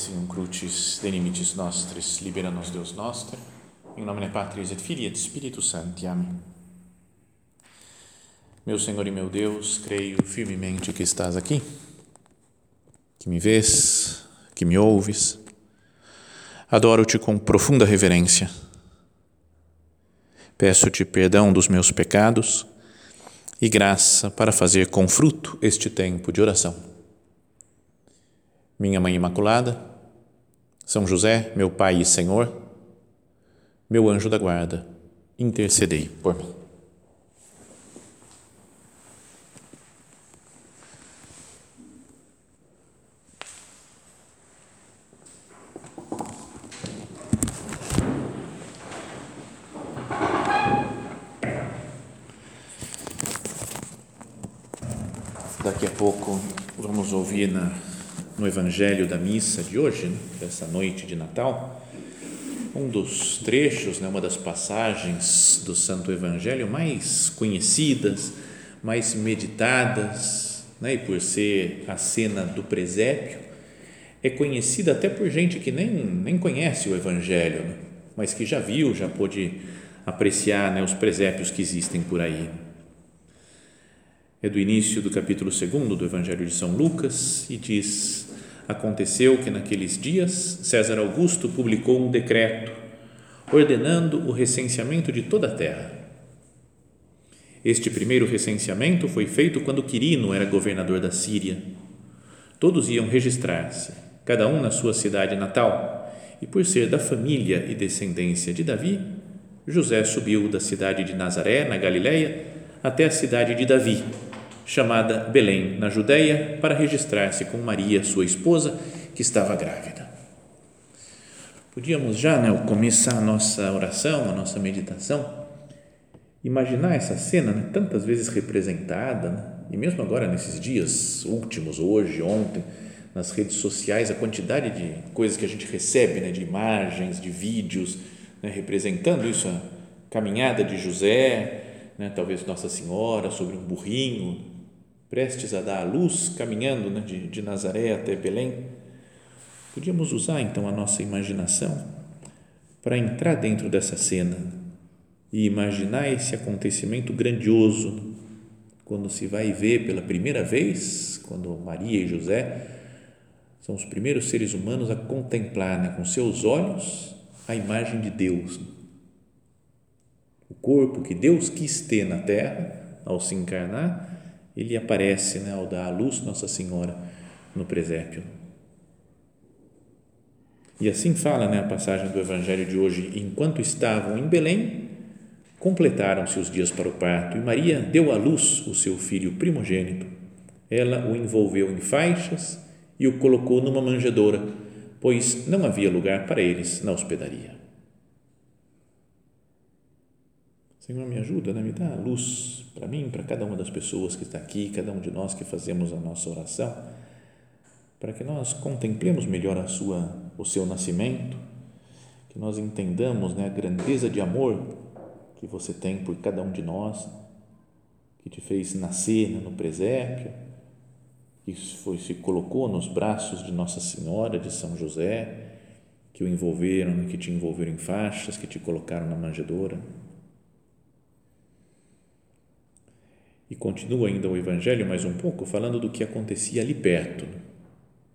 signum crucis de limites nostris, libera nos Deus noster, em nome Patris et Filii et Spiritus Sancti. Amém. Meu Senhor e meu Deus, creio firmemente que estás aqui, que me vês, que me ouves. Adoro-te com profunda reverência. Peço-te perdão dos meus pecados e graça para fazer com fruto este tempo de oração minha Mãe Imaculada, São José, meu Pai e Senhor, meu anjo da guarda, intercedei por mim. Daqui a pouco vamos ouvir na no Evangelho da missa de hoje, né, dessa noite de Natal, um dos trechos, né, uma das passagens do Santo Evangelho mais conhecidas, mais meditadas, né, e por ser a cena do presépio, é conhecida até por gente que nem, nem conhece o Evangelho, né, mas que já viu, já pôde apreciar né, os presépios que existem por aí. É do início do capítulo 2 do Evangelho de São Lucas e diz: Aconteceu que naqueles dias César Augusto publicou um decreto ordenando o recenseamento de toda a terra. Este primeiro recenseamento foi feito quando Quirino era governador da Síria. Todos iam registrar-se, cada um na sua cidade natal, e por ser da família e descendência de Davi, José subiu da cidade de Nazaré, na Galiléia, até a cidade de Davi chamada Belém, na Judéia, para registrar-se com Maria, sua esposa, que estava grávida. Podíamos já né, começar a nossa oração, a nossa meditação, imaginar essa cena né, tantas vezes representada, né, e mesmo agora nesses dias últimos, hoje, ontem, nas redes sociais, a quantidade de coisas que a gente recebe, né, de imagens, de vídeos, né, representando isso, a caminhada de José, né, talvez Nossa Senhora sobre um burrinho, prestes a dar a luz, caminhando né, de, de Nazaré até Belém, podíamos usar então a nossa imaginação para entrar dentro dessa cena e imaginar esse acontecimento grandioso quando se vai ver pela primeira vez, quando Maria e José são os primeiros seres humanos a contemplar né, com seus olhos a imagem de Deus. O corpo que Deus quis ter na terra ao se encarnar ele aparece né, ao dar à luz Nossa Senhora no presépio. E assim fala né, a passagem do Evangelho de hoje: enquanto estavam em Belém, completaram-se os dias para o parto e Maria deu à luz o seu filho primogênito. Ela o envolveu em faixas e o colocou numa manjedoura, pois não havia lugar para eles na hospedaria. Senhor, me ajuda, né? me dá luz para mim, para cada uma das pessoas que está aqui, cada um de nós que fazemos a nossa oração, para que nós contemplemos melhor a sua, o seu nascimento, que nós entendamos né, a grandeza de amor que você tem por cada um de nós, que te fez nascer né, no presépio, que foi, se colocou nos braços de Nossa Senhora, de São José, que o envolveram, né, que te envolveram em faixas, que te colocaram na manjedoura E continua ainda o Evangelho mais um pouco, falando do que acontecia ali perto.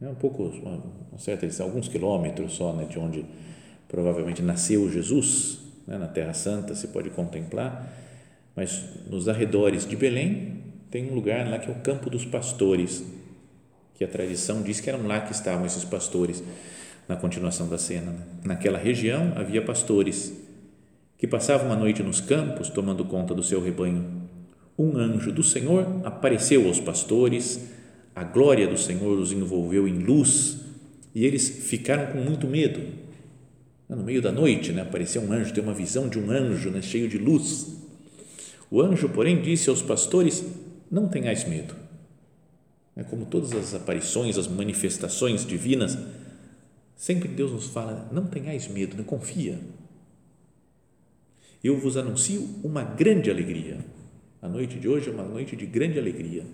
É um pouco, uma alguns quilômetros só né, de onde provavelmente nasceu Jesus, né, na Terra Santa, se pode contemplar, mas nos arredores de Belém tem um lugar lá que é o Campo dos Pastores, que a tradição diz que eram lá que estavam esses pastores na continuação da cena. Né? Naquela região havia pastores que passavam a noite nos campos tomando conta do seu rebanho um anjo do Senhor apareceu aos pastores, a glória do Senhor os envolveu em luz e eles ficaram com muito medo. No meio da noite, né, apareceu um anjo, tem uma visão de um anjo né, cheio de luz. O anjo, porém, disse aos pastores: Não tenhais medo. É como todas as aparições, as manifestações divinas, sempre Deus nos fala: Não tenhais medo, não né, confia. Eu vos anuncio uma grande alegria a noite de hoje é uma noite de grande alegria.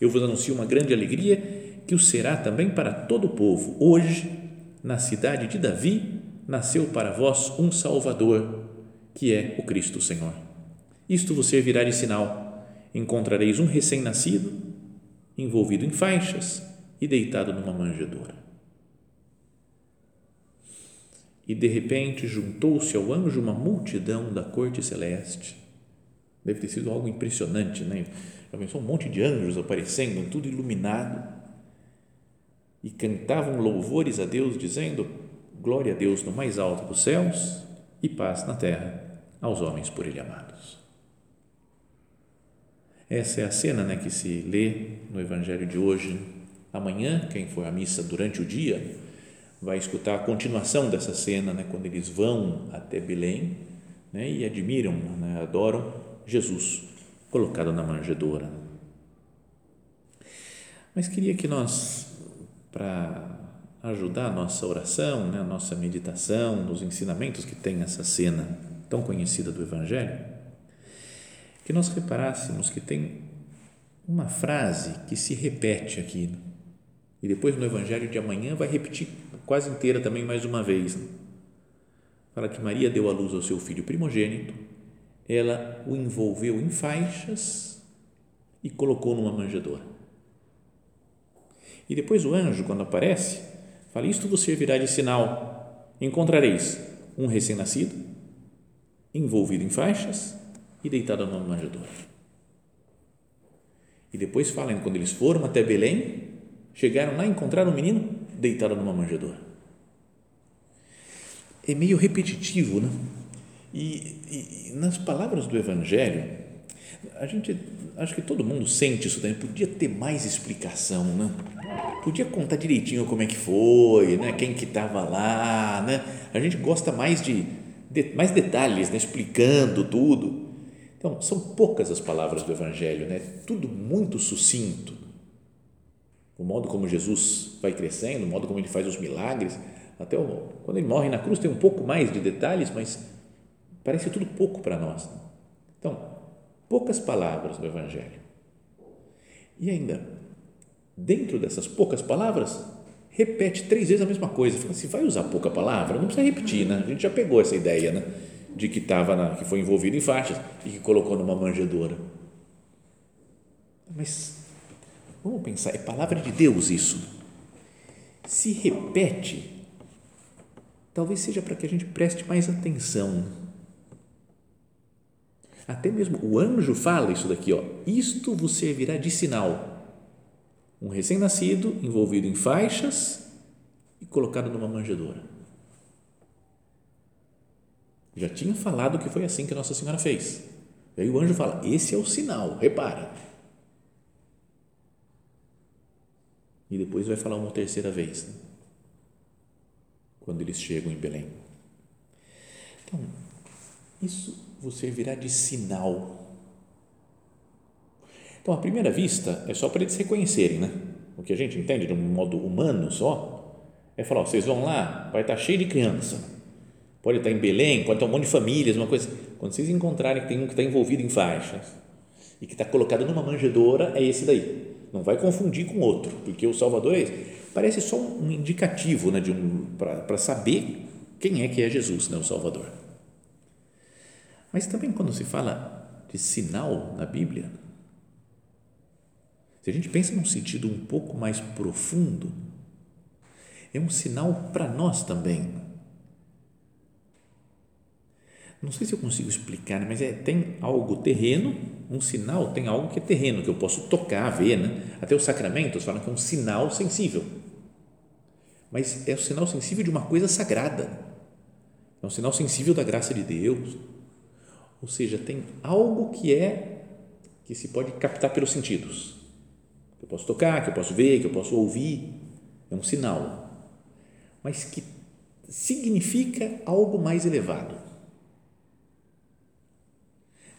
Eu vos anuncio uma grande alegria que o será também para todo o povo. Hoje, na cidade de Davi, nasceu para vós um Salvador, que é o Cristo Senhor. Isto vos servirá de sinal. Encontrareis um recém-nascido, envolvido em faixas e deitado numa manjedoura. E de repente juntou-se ao anjo uma multidão da corte celeste. Deve ter sido algo impressionante, né? Já pensou um monte de anjos aparecendo, tudo iluminado e cantavam louvores a Deus, dizendo: Glória a Deus no mais alto dos céus e paz na terra aos homens por Ele amados. Essa é a cena né, que se lê no Evangelho de hoje. Amanhã, quem for à missa durante o dia, vai escutar a continuação dessa cena, né, quando eles vão até Belém né, e admiram, né, adoram Jesus colocado na manjedoura. Mas queria que nós para ajudar a nossa oração, né, a nossa meditação, nos ensinamentos que tem essa cena tão conhecida do Evangelho, que nós reparássemos que tem uma frase que se repete aqui e depois no Evangelho de amanhã vai repetir quase inteira também mais uma vez. Fala que Maria deu à luz ao seu filho primogênito, ela o envolveu em faixas e colocou numa manjedoura. E depois o anjo, quando aparece, fala: Isto vos servirá de sinal. Encontrareis um recém-nascido, envolvido em faixas e deitado numa manjedoura. E depois fala: quando eles foram até Belém, chegaram lá e encontraram o um menino deitado numa manjedoura. É meio repetitivo, né? E, e, nas palavras do Evangelho, a gente, acho que todo mundo sente isso também, podia ter mais explicação, né? podia contar direitinho como é que foi, né? quem que estava lá, né? A gente gosta mais de, de mais detalhes, né? explicando tudo. Então, são poucas as palavras do Evangelho, né? Tudo muito sucinto. O modo como Jesus vai crescendo, o modo como ele faz os milagres, até o, quando ele morre na cruz tem um pouco mais de detalhes, mas parece tudo pouco para nós. Né? Então, poucas palavras do Evangelho. E ainda, dentro dessas poucas palavras, repete três vezes a mesma coisa. Fala assim, vai usar pouca palavra? Não precisa repetir, né? A gente já pegou essa ideia, né? De que estava na, que foi envolvido em faixas e que colocou numa manjedoura. Mas vamos pensar, é palavra de Deus isso. Se repete, talvez seja para que a gente preste mais atenção. Até mesmo o anjo fala isso daqui, ó. Isto vos servirá de sinal um recém-nascido envolvido em faixas e colocado numa manjedoura. Já tinha falado que foi assim que Nossa Senhora fez. E aí o anjo fala: esse é o sinal, repara. E depois vai falar uma terceira vez, né? quando eles chegam em Belém. Então, isso vos servirá de sinal então, à primeira vista, é só para eles reconhecerem, né? O que a gente entende de um modo humano só, é falar, ó, vocês vão lá, vai estar cheio de criança, pode estar em Belém, pode estar um monte de famílias, uma coisa. Quando vocês encontrarem que tem um que está envolvido em faixas e que está colocado numa manjedoura, é esse daí. Não vai confundir com outro, porque o Salvador é esse. Parece só um indicativo, né, um, para saber quem é que é Jesus, né, o Salvador. Mas também quando se fala de sinal na Bíblia, se a gente pensa num sentido um pouco mais profundo, é um sinal para nós também. Não sei se eu consigo explicar, né, mas é, tem algo terreno, um sinal tem algo que é terreno, que eu posso tocar, ver. Né? Até os sacramentos falam que é um sinal sensível. Mas é o um sinal sensível de uma coisa sagrada. É um sinal sensível da graça de Deus. Ou seja, tem algo que é que se pode captar pelos sentidos que eu posso tocar, que eu posso ver, que eu posso ouvir, é um sinal, mas que significa algo mais elevado.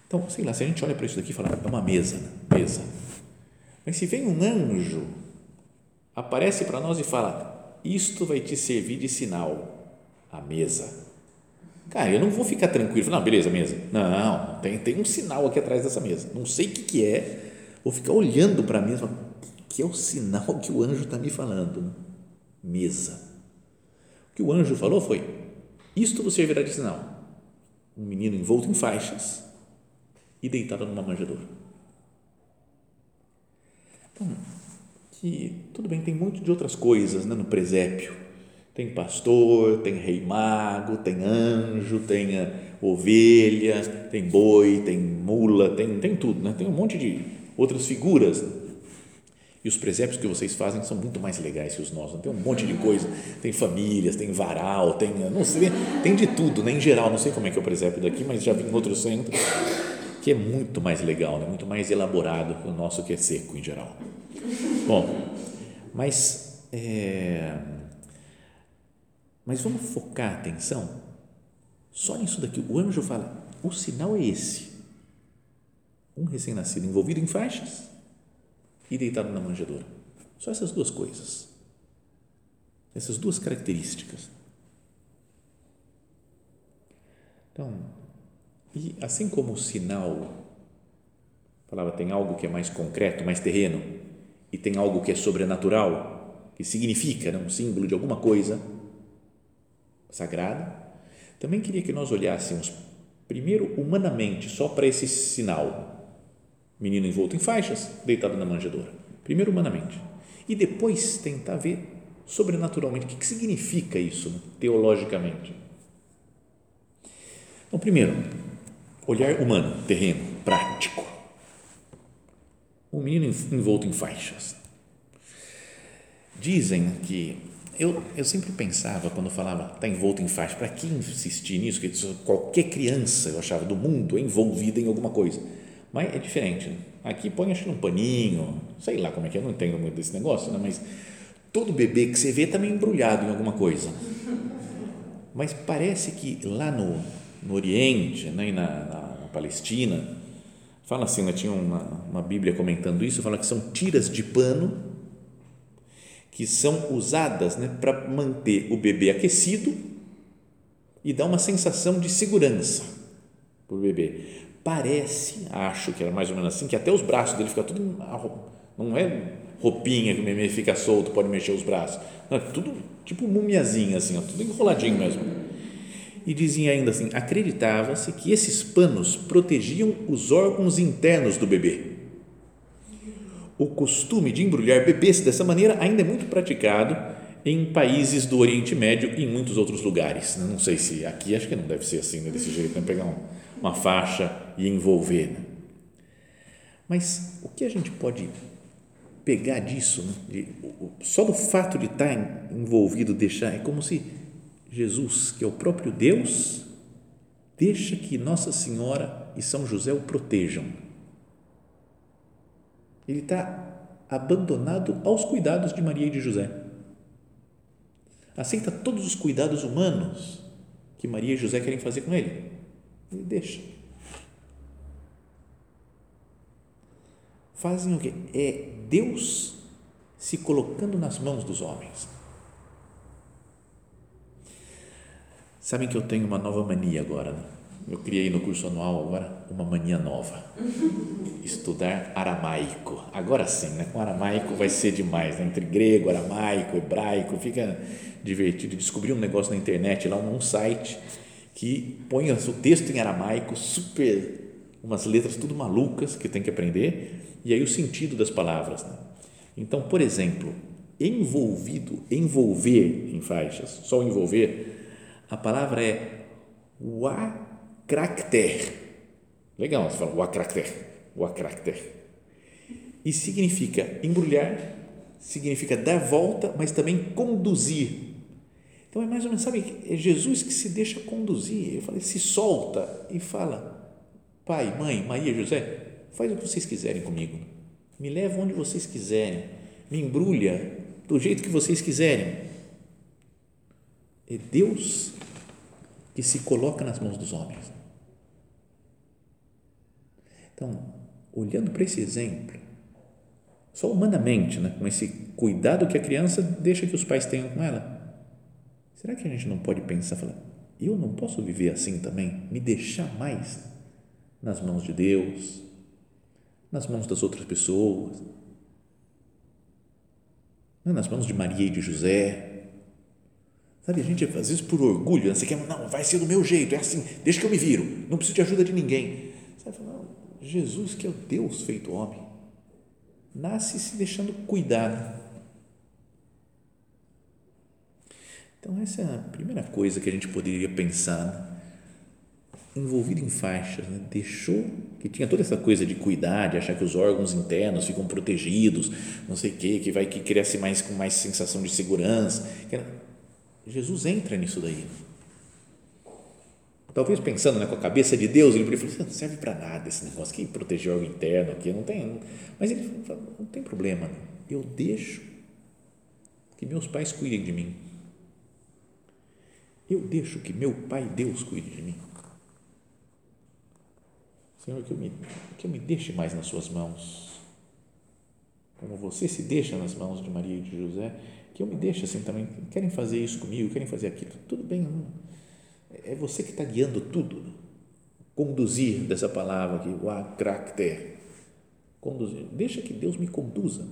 Então, sei lá, se a gente olha para isso daqui e fala, é uma mesa, né? mesa. Mas se vem um anjo, aparece para nós e fala, isto vai te servir de sinal, a mesa. Cara, eu não vou ficar tranquilo, não, beleza, mesa. Não, tem, tem um sinal aqui atrás dessa mesa. Não sei o que, que é, vou ficar olhando para a mesa, que é o sinal que o anjo está me falando. Mesa. O que o anjo falou foi: Isto vos servirá de sinal. Um menino envolto em faixas e deitado numa manjedoura. Então, que tudo bem, tem muito de outras coisas né, no presépio. Tem pastor, tem rei mago, tem anjo, tem eh, ovelha, tem boi, tem mula, tem, tem tudo, né? tem um monte de outras figuras. Né? E os presépios que vocês fazem são muito mais legais que os nossos. Tem um monte de coisa. Tem famílias, tem varal, tem não sei, tem de tudo, né? Em geral, não sei como é que é o presépio daqui, mas já vi em outros centros que é muito mais legal, né? Muito mais elaborado que o nosso que é seco em geral. Bom, mas é, mas vamos focar a atenção só nisso daqui. O anjo fala: o sinal é esse. Um recém-nascido envolvido em faixas e deitado na manjedoura. Só essas duas coisas. Essas duas características. Então, e assim como o sinal, a palavra tem algo que é mais concreto, mais terreno, e tem algo que é sobrenatural, que significa né, um símbolo de alguma coisa sagrada, também queria que nós olhássemos primeiro humanamente só para esse sinal menino envolto em faixas, deitado na manjedoura. Primeiro, humanamente. E depois tentar ver sobrenaturalmente o que, significa isso, né, teologicamente. Então, primeiro, olhar humano, terreno, prático. Um menino envolto em faixas. Dizem que eu, eu sempre pensava quando falava está envolto em faixa, para que insistir nisso? Que qualquer criança, eu achava, do mundo é envolvida em alguma coisa mas é diferente. Né? Aqui põe acho um paninho, sei lá como é que é, eu não entendo muito desse negócio, né? mas todo bebê que você vê está meio embrulhado em alguma coisa. Mas parece que lá no, no Oriente, né, na, na, na Palestina, fala assim, né, tinha uma, uma Bíblia comentando isso, fala que são tiras de pano que são usadas né, para manter o bebê aquecido e dar uma sensação de segurança para o bebê parece, acho que era mais ou menos assim, que até os braços dele ficam tudo, não é roupinha que o meme fica solto, pode mexer os braços, não, é tudo tipo mumiazinha assim, ó, tudo enroladinho mesmo. E dizia ainda assim, acreditava-se que esses panos protegiam os órgãos internos do bebê. O costume de embrulhar bebês dessa maneira ainda é muito praticado em países do Oriente Médio e em muitos outros lugares. Não sei se aqui, acho que não deve ser assim, né, desse jeito, né? pegar um, uma faixa e envolver. Né? Mas o que a gente pode pegar disso, né? de, só do fato de estar envolvido, deixar, é como se Jesus, que é o próprio Deus, deixa que Nossa Senhora e São José o protejam. Ele está abandonado aos cuidados de Maria e de José. Aceita todos os cuidados humanos que Maria e José querem fazer com ele. Ele deixa. Fazem o quê? É Deus se colocando nas mãos dos homens. Sabem que eu tenho uma nova mania agora, né? Eu criei no curso anual agora uma mania nova. Estudar aramaico. Agora sim, né? Com aramaico vai ser demais, né? Entre grego, aramaico, hebraico, fica divertido. Descobri um negócio na internet, lá um site que põe o texto em aramaico, super, umas letras tudo malucas que tem que aprender, e aí o sentido das palavras. Né? Então, por exemplo, envolvido, envolver em faixas, só envolver, a palavra é wakrakter. Legal, você fala wakrakter, wakrakter. E significa embrulhar, significa dar volta, mas também conduzir então é mais ou menos, sabe, é Jesus que se deixa conduzir. Eu falei, se solta e fala: Pai, mãe, Maria, José, faz o que vocês quiserem comigo. Me leva onde vocês quiserem. Me embrulha do jeito que vocês quiserem. É Deus que se coloca nas mãos dos homens. Então, olhando para esse exemplo, só humanamente, né, com esse cuidado que a criança deixa que os pais tenham com ela, Será que a gente não pode pensar, falar, eu não posso viver assim também? Me deixar mais nas mãos de Deus, nas mãos das outras pessoas? né, nas mãos de Maria e de José. Sabe, a gente, às vezes, por orgulho, né, você quer, não, vai ser do meu jeito, é assim, deixa que eu me viro, não preciso de ajuda de ninguém. Falar, não, Jesus, que é o Deus feito homem, nasce se deixando cuidar. Então, essa é a primeira coisa que a gente poderia pensar. Né? Envolvido em faixas, né? deixou que tinha toda essa coisa de cuidar, de achar que os órgãos internos ficam protegidos, não sei o quê, que vai que cresce mais com mais sensação de segurança. Jesus entra nisso daí. Talvez pensando né, com a cabeça de Deus, ele falou: não serve para nada esse negócio que proteger o interno aqui, não tem. Mas ele falou: não tem problema, eu deixo que meus pais cuidem de mim. Eu deixo que meu Pai Deus cuide de mim. Senhor, que eu me, que eu me deixe mais nas Suas mãos. Como você se deixa nas mãos de Maria e de José, que eu me deixe assim também. Querem fazer isso comigo, querem fazer aquilo. Tudo bem, não. é você que está guiando tudo. Conduzir dessa palavra aqui, o acracter. Conduzir. Deixa que Deus me conduza.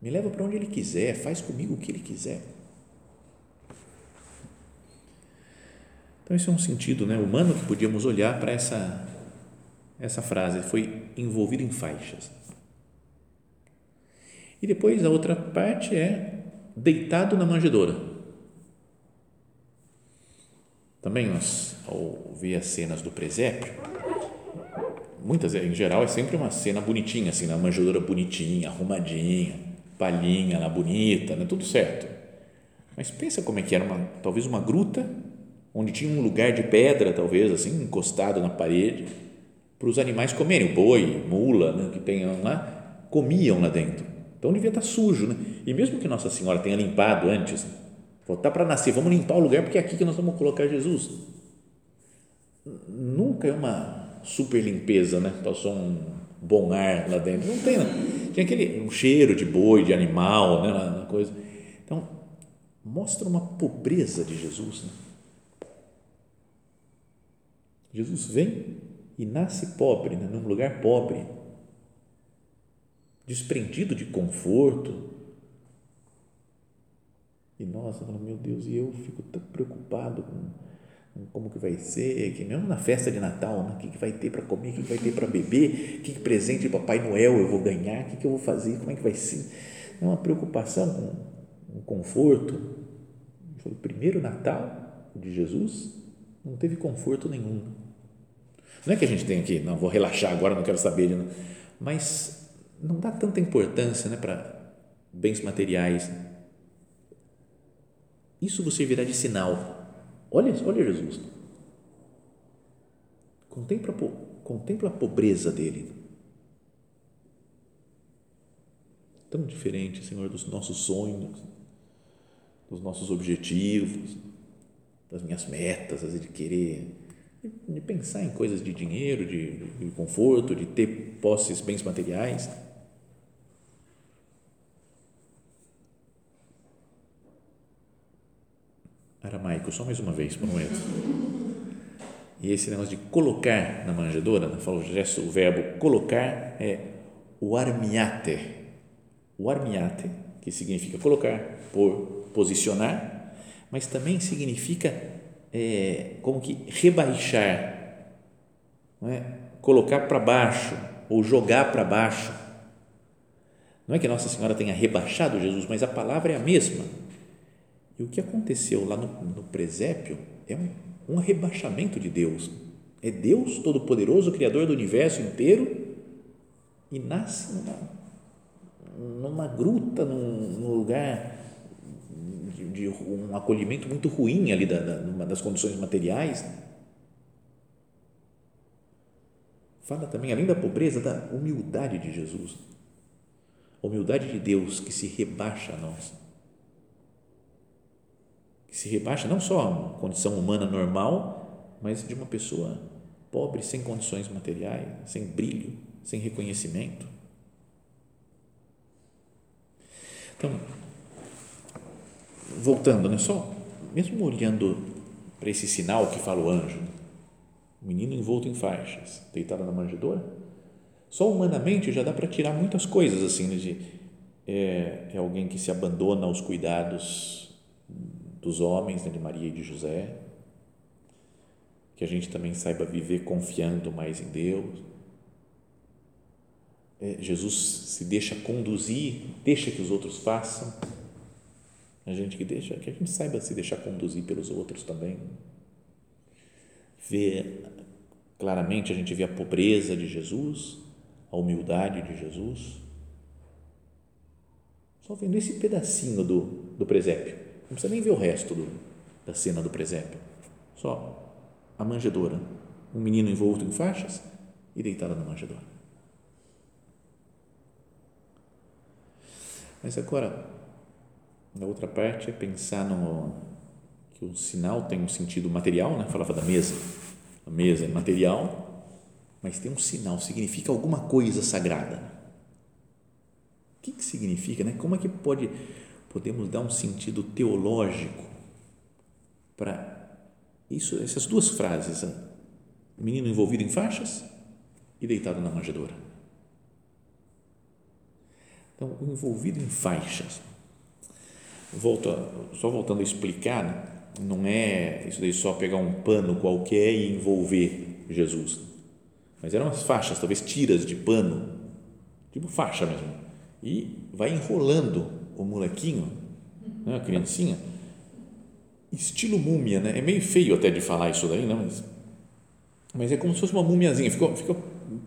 Me leva para onde Ele quiser, faz comigo o que Ele quiser. Então, esse é um sentido né, humano que podíamos olhar para essa essa frase, foi envolvido em faixas. E depois a outra parte é deitado na manjedoura. Também nós, ao ver as cenas do presépio, muitas, em geral, é sempre uma cena bonitinha, assim, na manjedoura bonitinha, arrumadinha, palhinha lá bonita, né, tudo certo. Mas pensa como é que era uma, talvez uma gruta, onde tinha um lugar de pedra, talvez, assim, encostado na parede, para os animais comerem, o boi, mula, né, que tenham lá, comiam lá dentro. Então devia estar sujo, né? E mesmo que Nossa Senhora tenha limpado antes, voltar para nascer, vamos limpar o lugar porque é aqui que nós vamos colocar Jesus. Nunca é uma super limpeza, né? Passou um bom ar lá dentro, não tem, não. Tinha aquele um cheiro de boi, de animal, né? Coisa. Então mostra uma pobreza de Jesus. Né? Jesus vem e nasce pobre, né, num lugar pobre, desprendido de conforto. E nós, meu Deus, e eu fico tão preocupado com, como que vai ser, que mesmo na festa de Natal, né, o que, que vai ter para comer, o que, que vai ter para beber, que, que presente de Papai Noel eu vou ganhar, o que, que eu vou fazer, como é que vai ser. É uma preocupação com o conforto. Foi o primeiro Natal de Jesus, não teve conforto nenhum não é que a gente tem que, não, vou relaxar agora, não quero saber, mas não dá tanta importância né, para bens materiais. Isso você virá de sinal. Olha, olha Jesus. Contempla, contempla a pobreza dele. Tão diferente, Senhor, dos nossos sonhos, dos nossos objetivos, das minhas metas, de querer de pensar em coisas de dinheiro, de, de conforto, de ter posses, bens materiais. Aramaico, só mais uma vez, prometo. E esse negócio de colocar na manjedoura, né? falo gesto, o verbo colocar é o armiate. O armiate, que significa colocar, por posicionar, mas também significa é, como que rebaixar, não é? colocar para baixo ou jogar para baixo. Não é que Nossa Senhora tenha rebaixado Jesus, mas a palavra é a mesma. E o que aconteceu lá no, no presépio é um, um rebaixamento de Deus. É Deus Todo-Poderoso, Criador do universo inteiro, e nasce numa, numa gruta, num, num lugar de um acolhimento muito ruim ali da, da, das condições materiais. Fala também, além da pobreza, da humildade de Jesus. A humildade de Deus que se rebaixa a nós. Se rebaixa não só a condição humana normal, mas de uma pessoa pobre, sem condições materiais, sem brilho, sem reconhecimento. Então, voltando, né? só mesmo olhando para esse sinal que fala o anjo, o menino envolto em faixas, deitado na manjedoura, só humanamente já dá para tirar muitas coisas assim, né? de é, é alguém que se abandona aos cuidados dos homens, né, de Maria e de José, que a gente também saiba viver confiando mais em Deus. É, Jesus se deixa conduzir, deixa que os outros façam. A gente que deixa, que a gente saiba se deixar conduzir pelos outros também. Vê claramente, a gente vê a pobreza de Jesus, a humildade de Jesus. Só vendo esse pedacinho do, do presépio. Não precisa nem ver o resto do, da cena do presépio. Só a manjedoura, um menino envolto em faixas e deitado na manjedoura. Mas agora, a outra parte é pensar no que o sinal tem um sentido material, né? Falava da mesa. A mesa é material, mas tem um sinal, significa alguma coisa sagrada. O que, que significa, né? Como é que pode podemos dar um sentido teológico para isso, essas duas frases, menino envolvido em faixas e deitado na manjedoura. Então, envolvido em faixas. Volto a, só voltando a explicar, né? não é isso daí só pegar um pano qualquer e envolver Jesus. Mas eram as faixas, talvez tiras de pano, tipo faixa mesmo. E vai enrolando o molequinho, né, a criancinha, estilo múmia, né? É meio feio até de falar isso daí, né? Mas, mas é como se fosse uma múmiazinha, ficou, ficou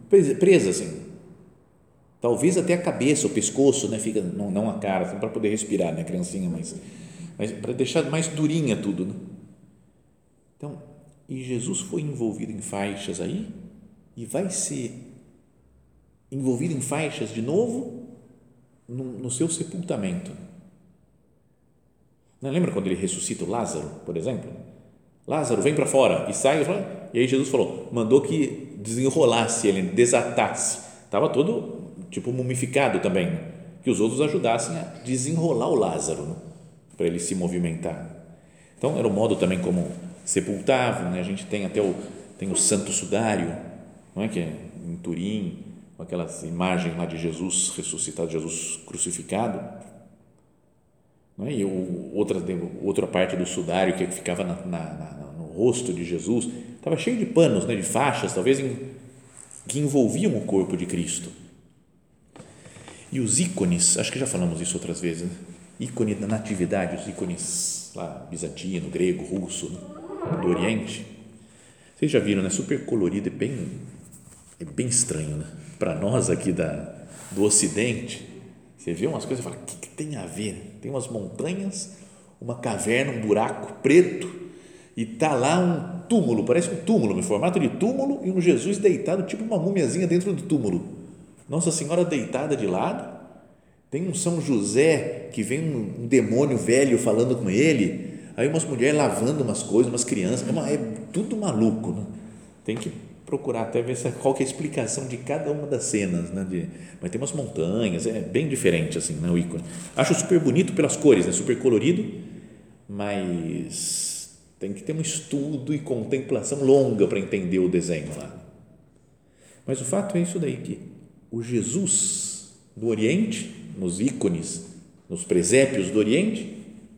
presa assim. Talvez até a cabeça, o pescoço, né? Fica, não, não a cara, assim, para poder respirar, né? A criancinha, mas, mas para deixar mais durinha tudo, né? Então, e Jesus foi envolvido em faixas aí e vai ser envolvido em faixas de novo no, no seu sepultamento não lembra quando ele ressuscita o Lázaro, por exemplo? Lázaro, vem para fora e sai. E aí Jesus falou, mandou que desenrolasse ele, desatasse. Estava todo tipo mumificado também, né? que os outros ajudassem a desenrolar o Lázaro né? para ele se movimentar. Então era o modo também como sepultavam. Né? A gente tem até o tem o Santo Sudário, não é que é em Turim, com aquelas imagens lá de Jesus ressuscitado, Jesus crucificado é? e outra, outra parte do sudário que ficava na, na, na, no rosto de Jesus, estava cheio de panos, né, de faixas, talvez em, que envolviam o corpo de Cristo. E os ícones, acho que já falamos isso outras vezes, né? ícone da natividade, os ícones lá, bizantino, grego, russo, né? do Oriente. Vocês já viram, né? Super colorido e bem, é bem estranho, né? Para nós aqui da, do Ocidente, você vê umas coisas e fala, o que, que tem a ver? Tem umas montanhas, uma caverna, um buraco preto e tá lá um túmulo, parece um túmulo, em formato de túmulo e um Jesus deitado, tipo uma múmiazinha dentro do túmulo. Nossa Senhora deitada de lado, tem um São José que vem um, um demônio velho falando com ele, aí umas mulheres lavando umas coisas, umas crianças, é, uma, é tudo maluco, né? tem que procurar até ver qual que é a explicação de cada uma das cenas, né? De, mas tem umas montanhas, é bem diferente assim, né? O ícone. Acho super bonito pelas cores, né? Super colorido, mas tem que ter um estudo e contemplação longa para entender o desenho lá. Mas o fato é isso daí que o Jesus do Oriente, nos ícones, nos presépios do Oriente,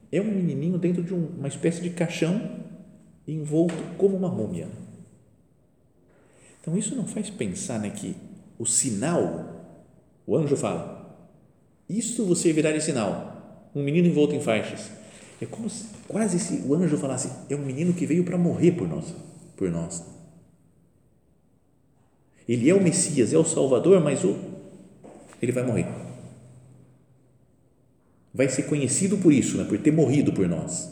é um menininho dentro de uma espécie de caixão envolto como uma múmia então, isso não faz pensar né, que o sinal, o anjo fala, isso você virá de sinal, um menino envolto em faixas. É como se quase se o anjo falasse, é um menino que veio para morrer por nós, por nós. Ele é o Messias, é o Salvador, mas o, ele vai morrer. Vai ser conhecido por isso, né, por ter morrido por nós.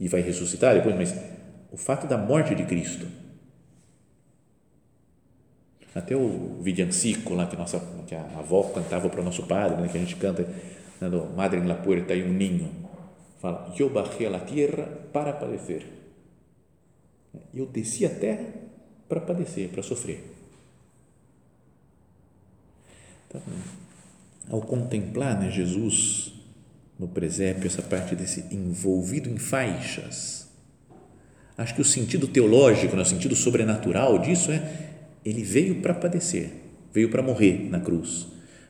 E vai ressuscitar depois, mas o fato da morte de Cristo até o Vidiancico lá que nossa que a avó cantava para o nosso padre, né, que a gente canta, né, do Madre en la puerta e um ninho, fala: Eu bajei a la tierra para padecer. Eu desci a terra para padecer, para sofrer. Então, ao contemplar né, Jesus no presépio, essa parte desse envolvido em faixas, acho que o sentido teológico, né, o sentido sobrenatural disso é ele veio para padecer, veio para morrer na cruz,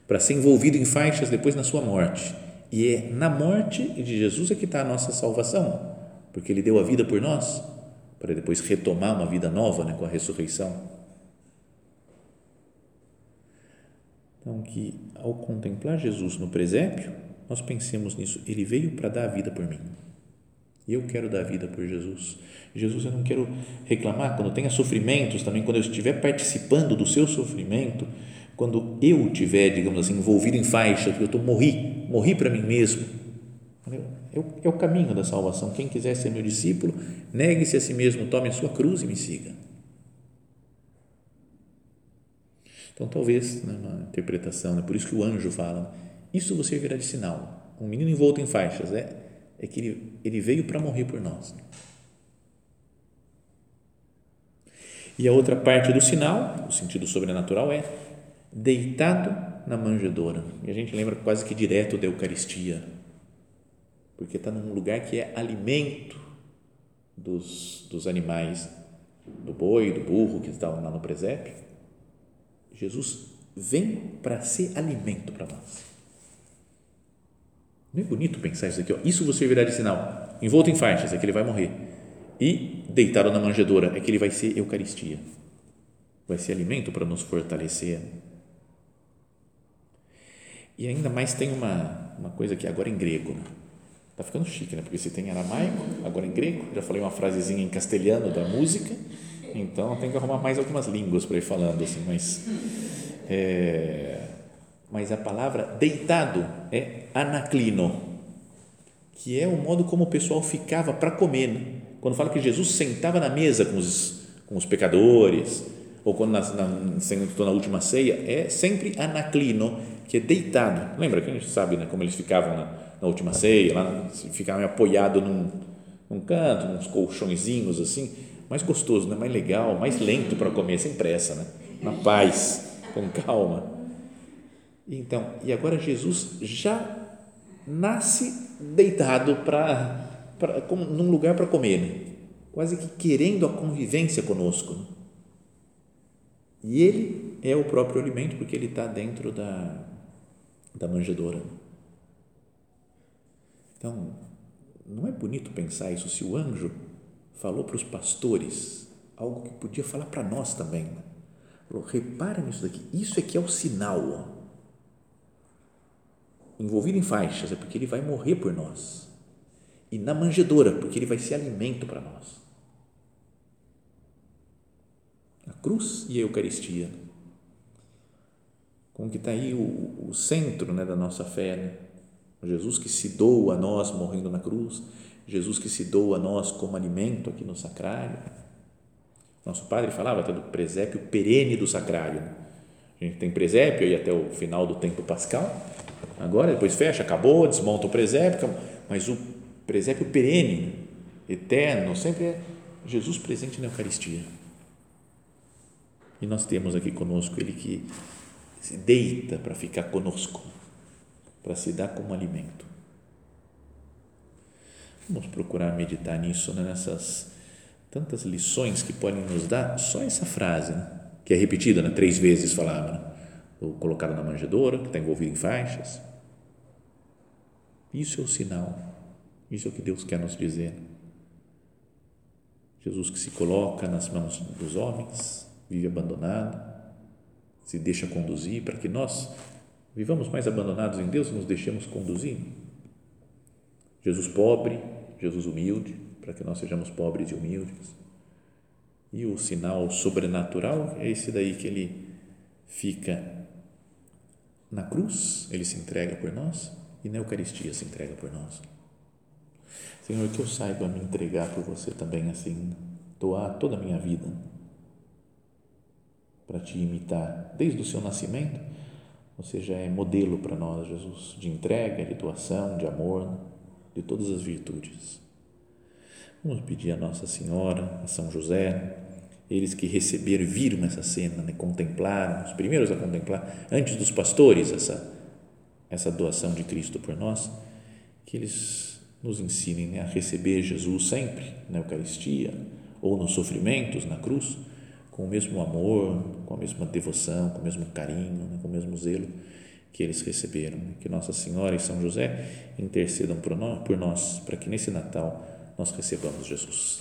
para ser envolvido em faixas depois na sua morte. E é na morte de Jesus é que está a nossa salvação, porque Ele deu a vida por nós, para depois retomar uma vida nova né, com a ressurreição. Então, que ao contemplar Jesus no presépio, nós pensemos nisso, Ele veio para dar a vida por mim. Eu quero dar vida por Jesus. Jesus, eu não quero reclamar quando tenha sofrimentos também, quando eu estiver participando do seu sofrimento, quando eu estiver, digamos assim, envolvido em faixa, porque eu estou morri, morri para mim mesmo. É o, caminho da salvação. Quem quiser ser meu discípulo, negue-se a si mesmo, tome a sua cruz e me siga. Então, talvez, né, uma interpretação, né, por isso que o anjo fala, isso você verá de sinal. Um menino envolto em faixas, é, é que ele, ele veio para morrer por nós. E a outra parte do sinal, o sentido sobrenatural, é deitado na manjedoura. E a gente lembra quase que direto da Eucaristia, porque está num lugar que é alimento dos, dos animais, do boi, do burro que estavam lá no presépio. Jesus vem para ser alimento para nós. Não é bonito pensar isso aqui? Ó. Isso você virá de sinal. Envolto em faixas, é que ele vai morrer. E deitado na manjedoura, é que ele vai ser Eucaristia. Vai ser alimento para nos fortalecer. E ainda mais tem uma, uma coisa que agora em grego. Né? Tá ficando chique, né? Porque se tem aramaico, agora em grego. Já falei uma frasezinha em castelhano da música. Então tem que arrumar mais algumas línguas para ir falando assim. Mas, é, mas a palavra deitado é anaclino, que é o modo como o pessoal ficava para comer. Né? Quando fala que Jesus sentava na mesa com os, com os pecadores, ou quando na, na, sentou na última ceia, é sempre anaclino, que é deitado. Lembra que a gente sabe né, como eles ficavam na, na última ceia, lá, ficavam apoiados num, num canto, uns colchõezinhos assim, mais gostoso, né? mais legal, mais lento para comer, sem pressa, né? na paz, com calma. Então, e agora Jesus já nasce deitado para, num lugar para comer, né? quase que querendo a convivência conosco. Né? E ele é o próprio alimento porque ele está dentro da, da manjedoura. Então, não é bonito pensar isso se o anjo falou para os pastores algo que podia falar para nós também. Né? Falou, repara nisso daqui, isso aqui é o sinal. Envolvido em faixas é porque ele vai morrer por nós. E na manjedoura, porque ele vai ser alimento para nós. A cruz e a Eucaristia. Como que está aí o, o centro né, da nossa fé. Né? Jesus que se doa a nós morrendo na cruz Jesus que se doa a nós como alimento aqui no sacrário. Nosso padre falava até do presépio perene do sacrário. A gente tem presépio aí até o final do tempo pascal. Agora, depois fecha, acabou, desmonta o presépio, mas o presépio perene, eterno, sempre é Jesus presente na Eucaristia. E nós temos aqui conosco Ele que se deita para ficar conosco, para se dar como alimento. Vamos procurar meditar nisso, né? nessas tantas lições que podem nos dar só essa frase, né? que é repetida né? três vezes falava, né? Colocado na manjedoura, que está envolvido em faixas. Isso é o sinal, isso é o que Deus quer nos dizer. Jesus que se coloca nas mãos dos homens, vive abandonado, se deixa conduzir para que nós vivamos mais abandonados em Deus nos deixemos conduzir. Jesus pobre, Jesus humilde, para que nós sejamos pobres e humildes. E o sinal sobrenatural é esse daí que ele fica na cruz, ele se entrega por nós e na Eucaristia se entrega por nós. Senhor, que eu saiba me entregar por você também assim, doar toda a minha vida para te imitar desde o seu nascimento. Você já é modelo para nós, Jesus, de entrega, de doação, de amor de todas as virtudes. Vamos pedir a Nossa Senhora, a São José, eles que receberam viram essa cena, né, contemplaram, os primeiros a contemplar, antes dos pastores, essa, essa doação de Cristo por nós, que eles nos ensinem né, a receber Jesus sempre na Eucaristia ou nos sofrimentos, na cruz, com o mesmo amor, com a mesma devoção, com o mesmo carinho, né, com o mesmo zelo que eles receberam. Que Nossa Senhora e São José intercedam por nós para que nesse Natal nós recebamos Jesus.